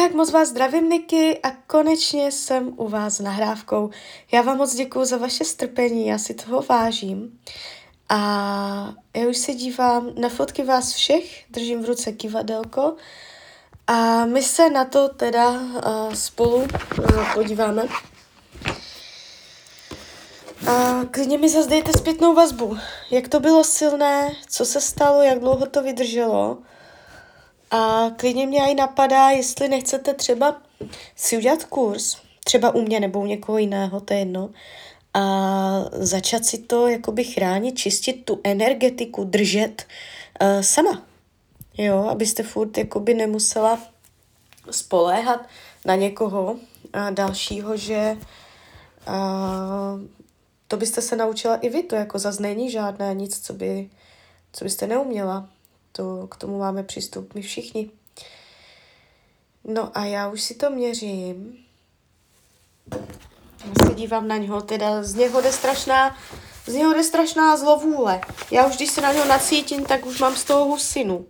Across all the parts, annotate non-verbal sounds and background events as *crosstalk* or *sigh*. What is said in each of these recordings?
Tak moc vás zdravím, Niky, a konečně jsem u vás s nahrávkou. Já vám moc děkuji za vaše strpení, já si toho vážím. A já už se dívám na fotky vás všech, držím v ruce kivadelko a my se na to teda uh, spolu uh, podíváme. A klidně mi zase dejte zpětnou vazbu. Jak to bylo silné, co se stalo, jak dlouho to vydrželo. A klidně mě i napadá, jestli nechcete třeba si udělat kurz, třeba u mě nebo u někoho jiného, to je jedno, a začat si to jakoby chránit, čistit tu energetiku, držet uh, sama. Jo, abyste furt jakoby nemusela spoléhat na někoho uh, dalšího, že uh, to byste se naučila i vy, to jako zase není žádné nic, co, by, co byste neuměla. To, k tomu máme přístup my všichni. No a já už si to měřím. Já se dívám na něho, teda z něho jde strašná, z něho jde strašná zlovůle. Já už když se na něho nacítím, tak už mám z toho husinu.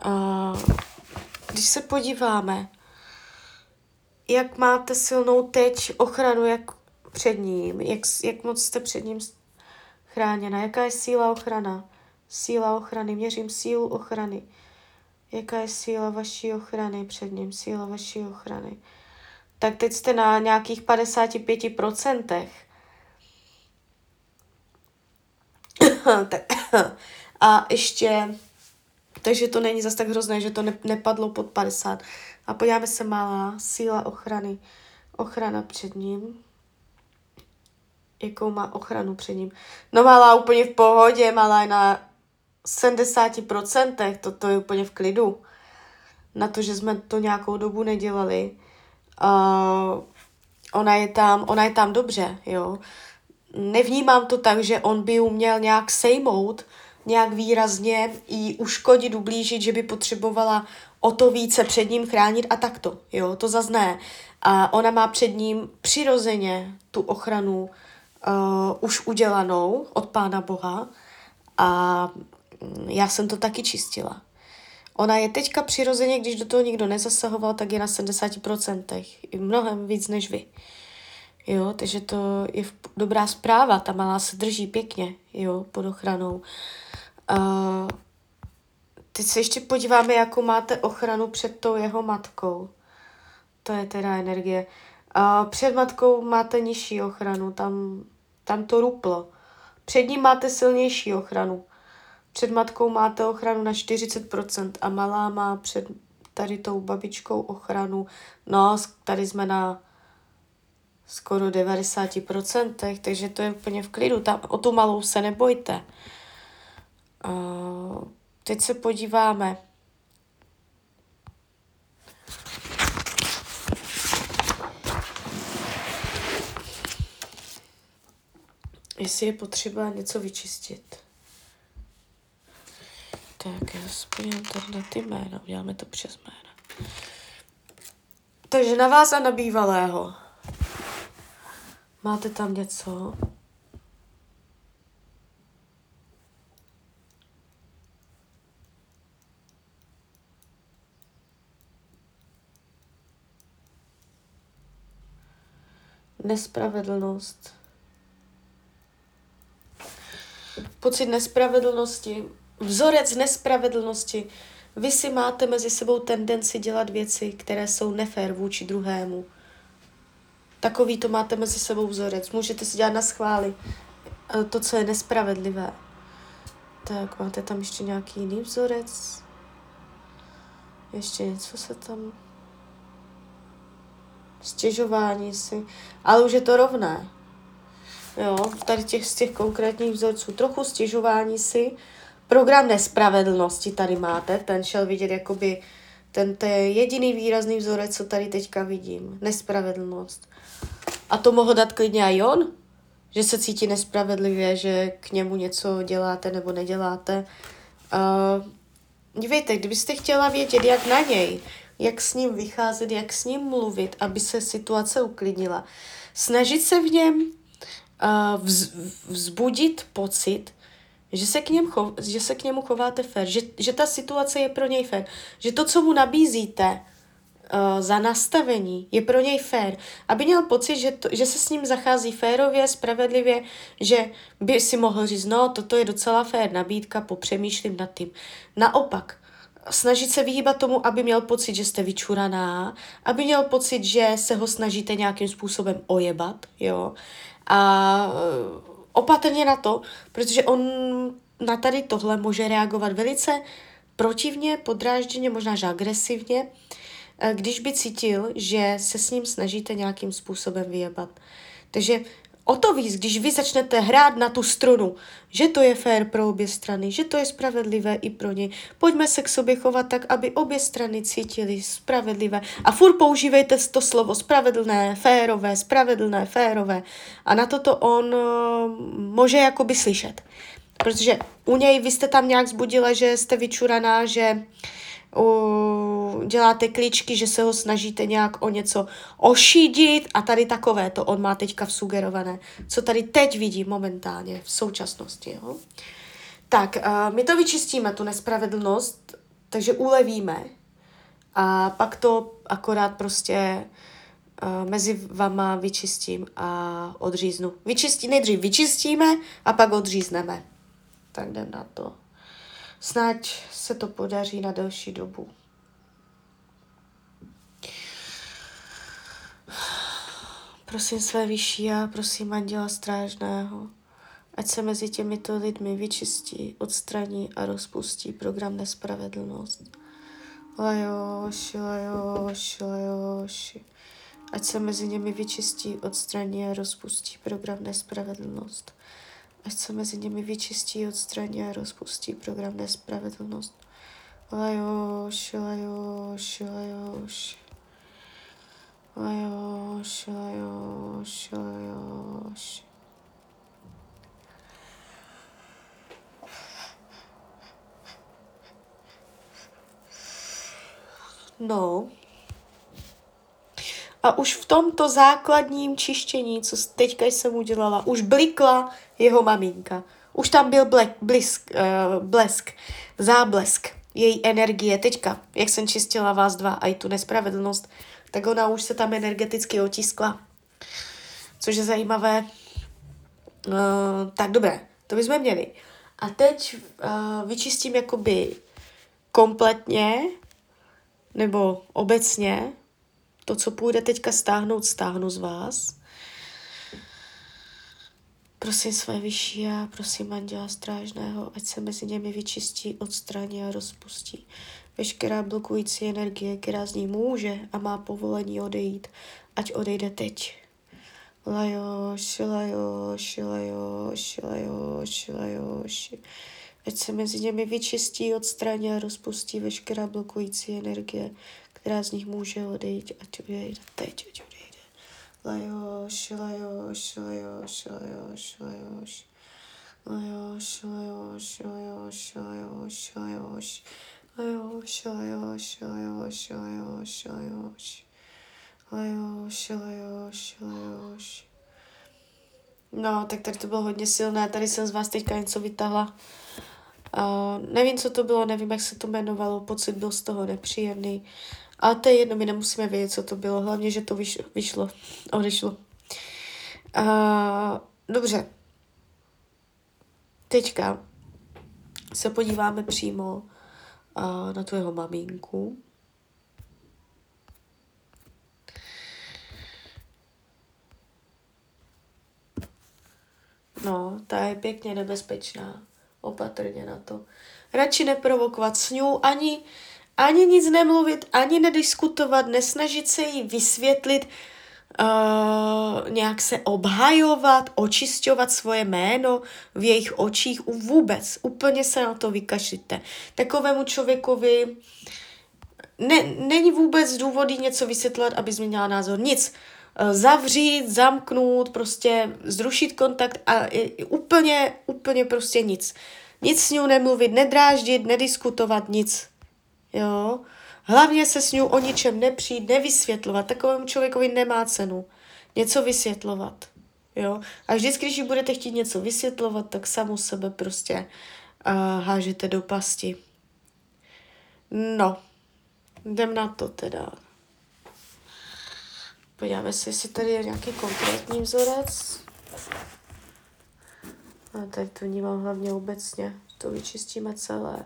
A když se podíváme, jak máte silnou teď ochranu, jak před ním, jak, jak moc jste před ním chráněna, jaká je síla ochrana, síla ochrany, měřím sílu ochrany, jaká je síla vaší ochrany před ním, síla vaší ochrany. Tak teď jste na nějakých 55%. *coughs* *coughs* a ještě, takže to není zas tak hrozné, že to ne, nepadlo pod 50. A podíváme se malá síla ochrany, ochrana před ním jakou má ochranu před ním. No malá úplně v pohodě, malá je na 70%, to, to je úplně v klidu. Na to, že jsme to nějakou dobu nedělali. Uh, ona, je tam, ona je tam dobře, jo. Nevnímám to tak, že on by uměl nějak sejmout, nějak výrazně jí uškodit, ublížit, že by potřebovala o to více před ním chránit a takto, jo, to zase ne. A ona má před ním přirozeně tu ochranu, uh, už udělanou od Pána Boha a já jsem to taky čistila. Ona je teďka přirozeně, když do toho nikdo nezasahoval, tak je na 70%. I mnohem víc než vy. Jo, takže to je dobrá zpráva. Ta malá se drží pěkně, jo, pod ochranou. Uh, teď se ještě podíváme, jakou máte ochranu před tou jeho matkou. To je teda energie. A před matkou máte nižší ochranu, tam, tam to ruplo. Před ním máte silnější ochranu. Před matkou máte ochranu na 40% a malá má před tady tou babičkou ochranu. No, tady jsme na skoro 90%, takže to je úplně v klidu. Tam, o tu malou se nebojte. Uh, teď se podíváme. jestli je potřeba něco vyčistit. Tak, já spojím tady ty jména, uděláme to přes jména. Takže na vás a na bývalého. Máte tam něco? Nespravedlnost pocit nespravedlnosti, vzorec nespravedlnosti. Vy si máte mezi sebou tendenci dělat věci, které jsou nefér vůči druhému. Takový to máte mezi sebou vzorec. Můžete si dělat na schvály eh, to, co je nespravedlivé. Tak, máte tam ještě nějaký jiný vzorec? Ještě něco se tam... Stěžování si. Ale už je to rovné. Jo, tady těch, z těch konkrétních vzorců. Trochu stěžování si. Program nespravedlnosti tady máte. Ten šel vidět jakoby ten to je jediný výrazný vzorec, co tady teďka vidím. Nespravedlnost. A to mohl dát klidně i on, že se cítí nespravedlivě, že k němu něco děláte nebo neděláte. Uh, dívejte, kdybyste chtěla vědět, jak na něj, jak s ním vycházet, jak s ním mluvit, aby se situace uklidnila, snažit se v něm uh, vz, vzbudit pocit, že se, k něm chov, že se k němu chováte fér, že, že ta situace je pro něj fér, že to, co mu nabízíte, uh, za nastavení je pro něj fér, aby měl pocit, že, to, že se s ním zachází férově, spravedlivě, že by si mohl říct, no, toto je docela fér nabídka, popřemýšlím nad tím. Naopak, snažit se vyhýbat tomu, aby měl pocit, že jste vyčuraná, aby měl pocit, že se ho snažíte nějakým způsobem ojebat, jo. A opatrně na to, protože on na tady tohle může reagovat velice protivně, podrážděně, možná že agresivně, eh, když by cítil, že se s ním snažíte nějakým způsobem vyjebat. Takže o to víc, když vy začnete hrát na tu strunu, že to je fér pro obě strany, že to je spravedlivé i pro ně. Pojďme se k sobě chovat tak, aby obě strany cítily spravedlivé. A furt používejte to slovo spravedlné, férové, spravedlné, férové. A na toto on uh, může jakoby slyšet. Protože u něj vy jste tam nějak zbudila, že jste vyčuraná, že uh, děláte kličky, že se ho snažíte nějak o něco ošidit a tady takové to on má teďka vsugerované, co tady teď vidí momentálně v současnosti. Jo? Tak, uh, my to vyčistíme, tu nespravedlnost, takže ulevíme a pak to akorát prostě uh, mezi vama vyčistím a odříznu. Vyčistí, nejdřív vyčistíme a pak odřízneme tak jdem na to. Snad se to podaří na delší dobu. Prosím své vyšší a prosím anděla strážného, ať se mezi těmito lidmi vyčistí, odstraní a rozpustí program nespravedlnost. Lajoši, lajoši, lajoši. Ať se mezi nimi vyčistí, odstraní a rozpustí program nespravedlnost ať se mezi nimi vyčistí, odstraní a rozpustí program nespravedlnost. Lajoš, lajoš, lajoš. Lajoš, lajoš, lajoš. No, a už v tomto základním čištění, co teďka jsem udělala, už blikla jeho maminka. Už tam byl blek, blisk, uh, blesk, záblesk její energie. Teďka, jak jsem čistila vás dva a i tu nespravedlnost, tak ona už se tam energeticky otiskla. Což je zajímavé. Uh, tak dobré, to bychom měli. A teď uh, vyčistím jakoby kompletně, nebo obecně, to, co půjde teďka stáhnout, stáhnu z vás. Prosím své vyšší a prosím anděla strážného, ať se mezi němi vyčistí, odstraní a rozpustí. Veškerá blokující energie, která z ní může a má povolení odejít, ať odejde teď. Lajoš, lajoš, lajoš, lajoš, lajoš. Ať se mezi němi vyčistí, odstraní a rozpustí veškerá blokující energie, která z nich může odejít, ať odejde teď, ať odejde. Lajoš, lajoš, lajoš, lajoš, lajoš. Lajoš, lajoš, lajoš, lajoš, lajoš. Lajoš, lajoš, lajoš, lajoš, lajoš. Lajoš, lajoš, lajoš. No, tak tady to bylo hodně silné. Tady jsem z vás teďka něco vytahla. Uh, nevím, co to bylo, nevím, jak se to jmenovalo, pocit byl z toho nepříjemný. Ale to je jedno, my nemusíme vědět, co to bylo, hlavně, že to vyš, vyšlo, odešlo. Uh, dobře. Teďka se podíváme přímo uh, na tvého maminku. No, ta je pěkně nebezpečná. Opatrně na to. Radši neprovokovat s ní ani ani nic nemluvit, ani nediskutovat, nesnažit se jí vysvětlit, uh, nějak se obhajovat, očišťovat svoje jméno v jejich očích, vůbec, úplně se na to vykašlíte. Takovému člověkovi ne, není vůbec důvody něco vysvětlovat, aby změnila názor. Nic. Uh, zavřít, zamknout, prostě zrušit kontakt a úplně, úplně prostě nic. Nic s ní nemluvit, nedráždit, nediskutovat, nic. Jo? Hlavně se s ní o ničem nepřijít, nevysvětlovat. Takovému člověkovi nemá cenu něco vysvětlovat. Jo? A vždycky, když budete chtít něco vysvětlovat, tak samu sebe prostě uh, hážete do pasti. No, jdem na to teda. Podíváme se, jestli tady je nějaký konkrétní vzorec. A tady to vnímám hlavně obecně. To vyčistíme celé.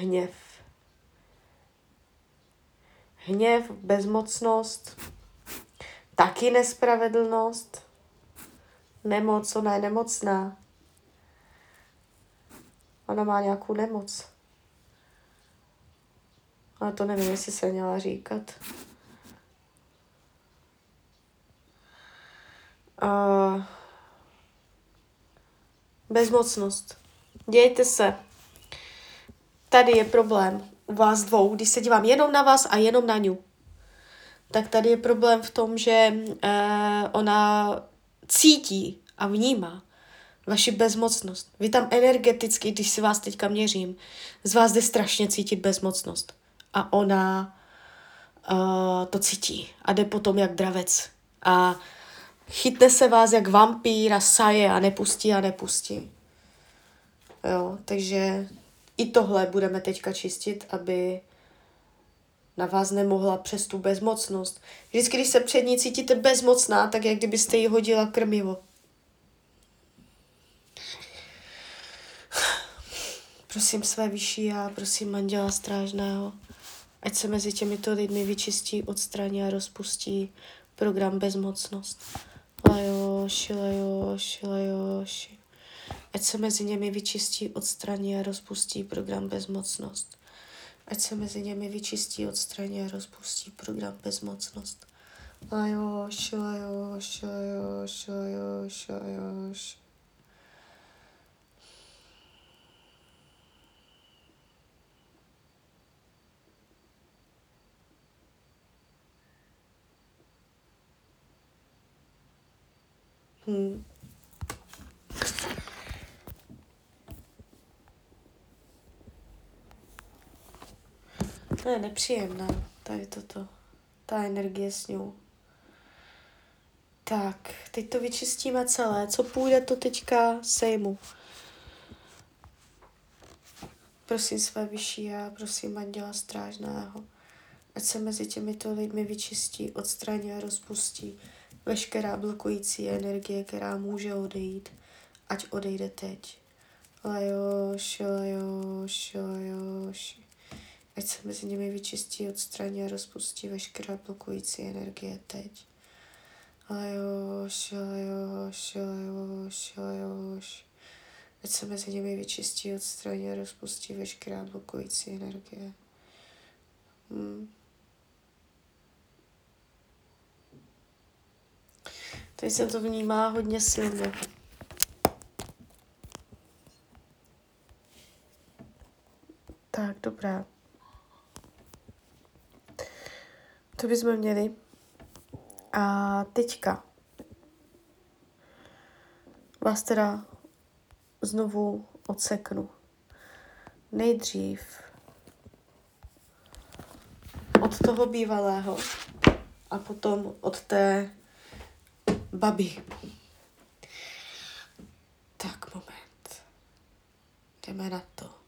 hněv. Hněv, bezmocnost, taky nespravedlnost, nemoc, ona je nemocná. Ona má nějakou nemoc. Ale to nevím, jestli se měla říkat. Uh, bezmocnost. Dějte se tady je problém u vás dvou, když se dívám jenom na vás a jenom na ňu, tak tady je problém v tom, že uh, ona cítí a vnímá vaši bezmocnost. Vy tam energeticky, když si vás teďka měřím, z vás jde strašně cítit bezmocnost. A ona uh, to cítí a jde potom jak dravec. A chytne se vás jak vampír a saje a nepustí a nepustí. Jo, takže i tohle budeme teďka čistit, aby na vás nemohla přes tu bezmocnost. Vždycky, když se před ní cítíte bezmocná, tak jak kdybyste jí hodila krmivo. Prosím své vyšší já, prosím manděla strážného, ať se mezi těmito lidmi vyčistí, odstraní a rozpustí program bezmocnost. Lajoši, lajoši, lajoši ať se mezi němi vyčistí, odstraní a rozpustí program bezmocnost. Ať se mezi němi vyčistí, odstraní a rozpustí program bezmocnost. Lajoš, lajoš, lajoš, lajoš, lajoš. Hmm. To je nepříjemná, tady toto. Ta energie s ňou. Tak, teď to vyčistíme celé. Co půjde, to teďka sejmu. Prosím své vyšší já, prosím Anděla Strážného, ať se mezi těmito lidmi vyčistí, odstraní a rozpustí veškerá blokující energie, která může odejít, ať odejde teď. Lajoš, lajoš, lajoš ať se mezi nimi vyčistí, odstraní a rozpustí veškerá blokující energie teď. Lajoš, lajoš, lajoš, lajoš. Ať se mezi nimi vyčistí, odstraní a rozpustí veškerá blokující energie. Hmm. Teď se to vnímá hodně silně. Tak, dobrá. To bychom měli. A teďka vás teda znovu odseknu. Nejdřív od toho bývalého a potom od té babi. Tak, moment. Jdeme na to.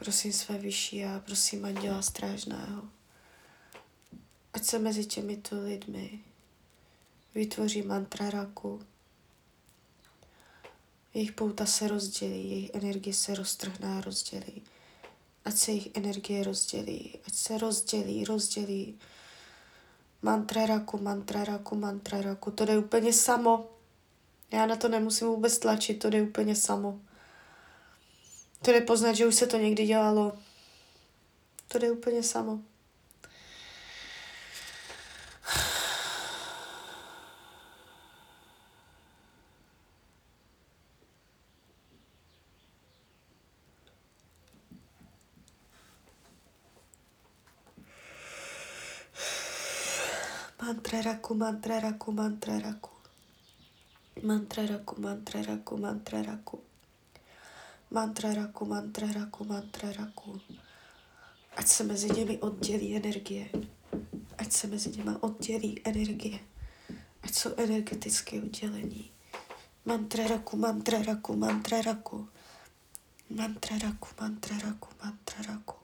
Prosím své vyšší a prosím Anděla Strážného, ať se mezi těmito lidmi vytvoří mantra raku. Jejich pouta se rozdělí, jejich energie se roztrhne a rozdělí. Ať se jejich energie rozdělí, ať se rozdělí, rozdělí. Mantra raku, mantra raku, mantra raku. To jde úplně samo. Já na to nemusím vůbec tlačit, to jde úplně samo. To jde poznat, že už se to někdy dělalo. To jde úplně samo. Mantra raku, mantra raku, mantra raku. Mantra raku, mantra raku, mantra raku. Mantra raku, mantra raku, mantra raku. Ať se mezi nimi oddělí energie. Ať se mezi nimi oddělí energie. Ať jsou energetické oddělení. Mantra raku, mantra raku, mantra raku. Mantra raku, mantra raku, mantra raku.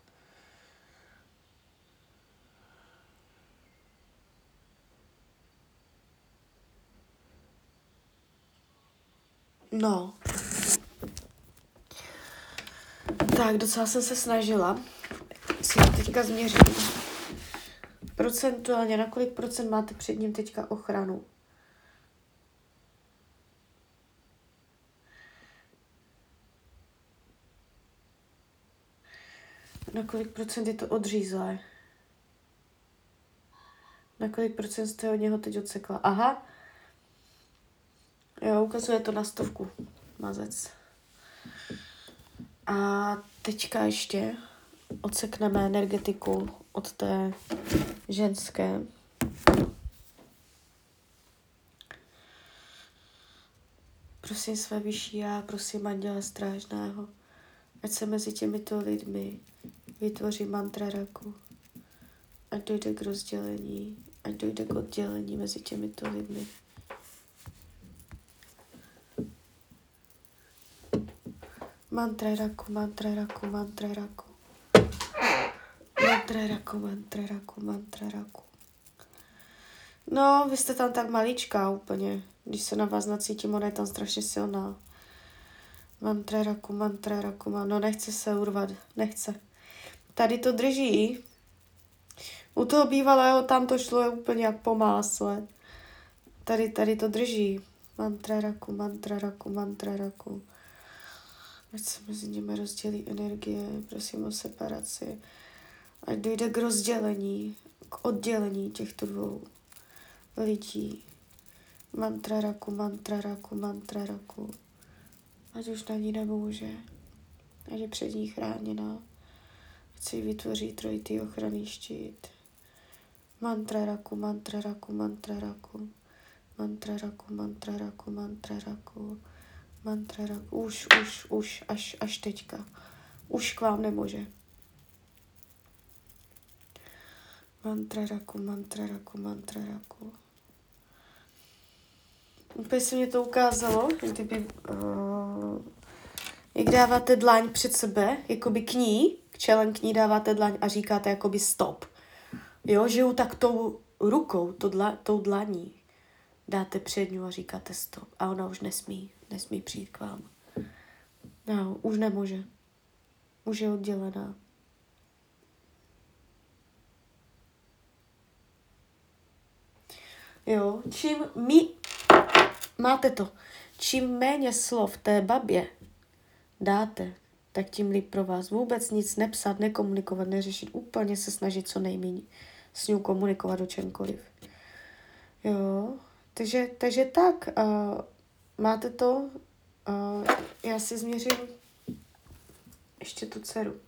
No. Tak, docela jsem se snažila. Si teďka změřím. Procentuálně, na kolik procent máte před ním teďka ochranu? Na kolik procent je to odřízlé? Na kolik procent jste od něho teď odsekla? Aha. Jo, ukazuje to na stovku. Mazec. A teďka ještě odsekneme energetiku od té ženské. Prosím své vyšší já, prosím anděla strážného, ať se mezi těmito lidmi vytvoří mantra raku, ať dojde k rozdělení, ať dojde k oddělení mezi těmito lidmi. Mantra raku, mantra raku, mantra raku. Mantra raku, mantra raku, mantra raku. No, vy jste tam tak maličká úplně. Když se na vás nacítím, ona je tam strašně silná. Mantra raku, mantra raku, man. no nechce se urvat, nechce. Tady to drží. U toho bývalého tam to šlo úplně jak po másle. Tady, tady to drží. Mantra raku, mantra raku, mantra raku. Ať se mezi nimi rozdělí energie, prosím o separaci. Ať dojde k rozdělení, k oddělení těchto dvou lidí. Mantra raku, mantra raku, mantra raku. Ať už na ní nemůže. Ať je před ní chráněná. Ať si vytvoří trojitý ochranný štít. Mantra raku, mantra raku, mantra raku. Mantra raku, mantra raku, mantra raku. Mantra raku. Už, už, už, až, až teďka. Už k vám nemůže. Mantra raku, mantra raku, mantra raku. Úplně se mě to ukázalo, kdyby, uh, jak dáváte dlaň před sebe, jakoby k ní, k čelem k ní dáváte dlaň a říkáte jakoby stop. Jo, že ju tak tou rukou, to dla, tou dlaní dáte před ní a říkáte stop. A ona už nesmí, nesmí přijít k vám. No, už nemůže. Už je oddělená. Jo, čím mi máte to, čím méně slov té babě dáte, tak tím líp pro vás. Vůbec nic nepsat, nekomunikovat, neřešit, úplně se snažit co nejméně s ní komunikovat o čemkoliv. Jo, takže, takže tak, uh, máte to, uh, já si změřím ještě tu dceru.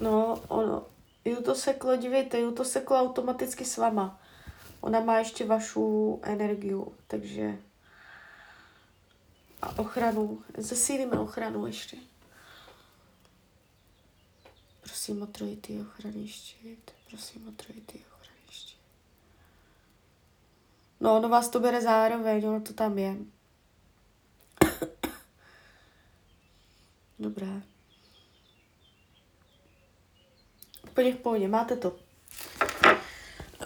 No, ono, ju to seklo, dívejte, ju to seklo automaticky s váma. Ona má ještě vašu energii, takže a ochranu, zesílíme ochranu ještě. Prosím o trojitý ochranný štít, prosím o trojitý ochranný. No, ono vás to bere zároveň, ono to tam je. Dobré. Úplně v pohodě, máte to.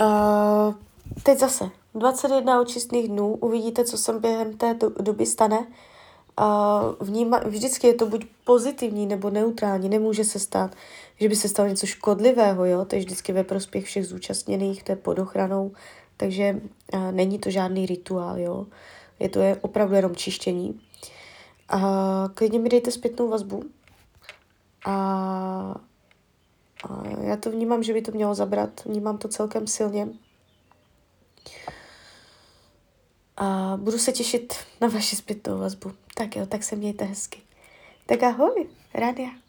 Uh, teď zase, 21 očistných dnů, uvidíte, co se během té doby stane. Uh, vníma, vždycky je to buď pozitivní nebo neutrální, nemůže se stát, že by se stalo něco škodlivého, jo? to je vždycky ve prospěch všech zúčastněných, to je pod ochranou, takže uh, není to žádný rituál, jo? je to je opravdu jenom čištění. Uh, klidně mi dejte zpětnou vazbu a a já to vnímám, že by to mělo zabrat. Vnímám to celkem silně. A budu se těšit na vaši zpětnou vazbu. Tak jo, tak se mějte hezky. Tak ahoj, Rádia.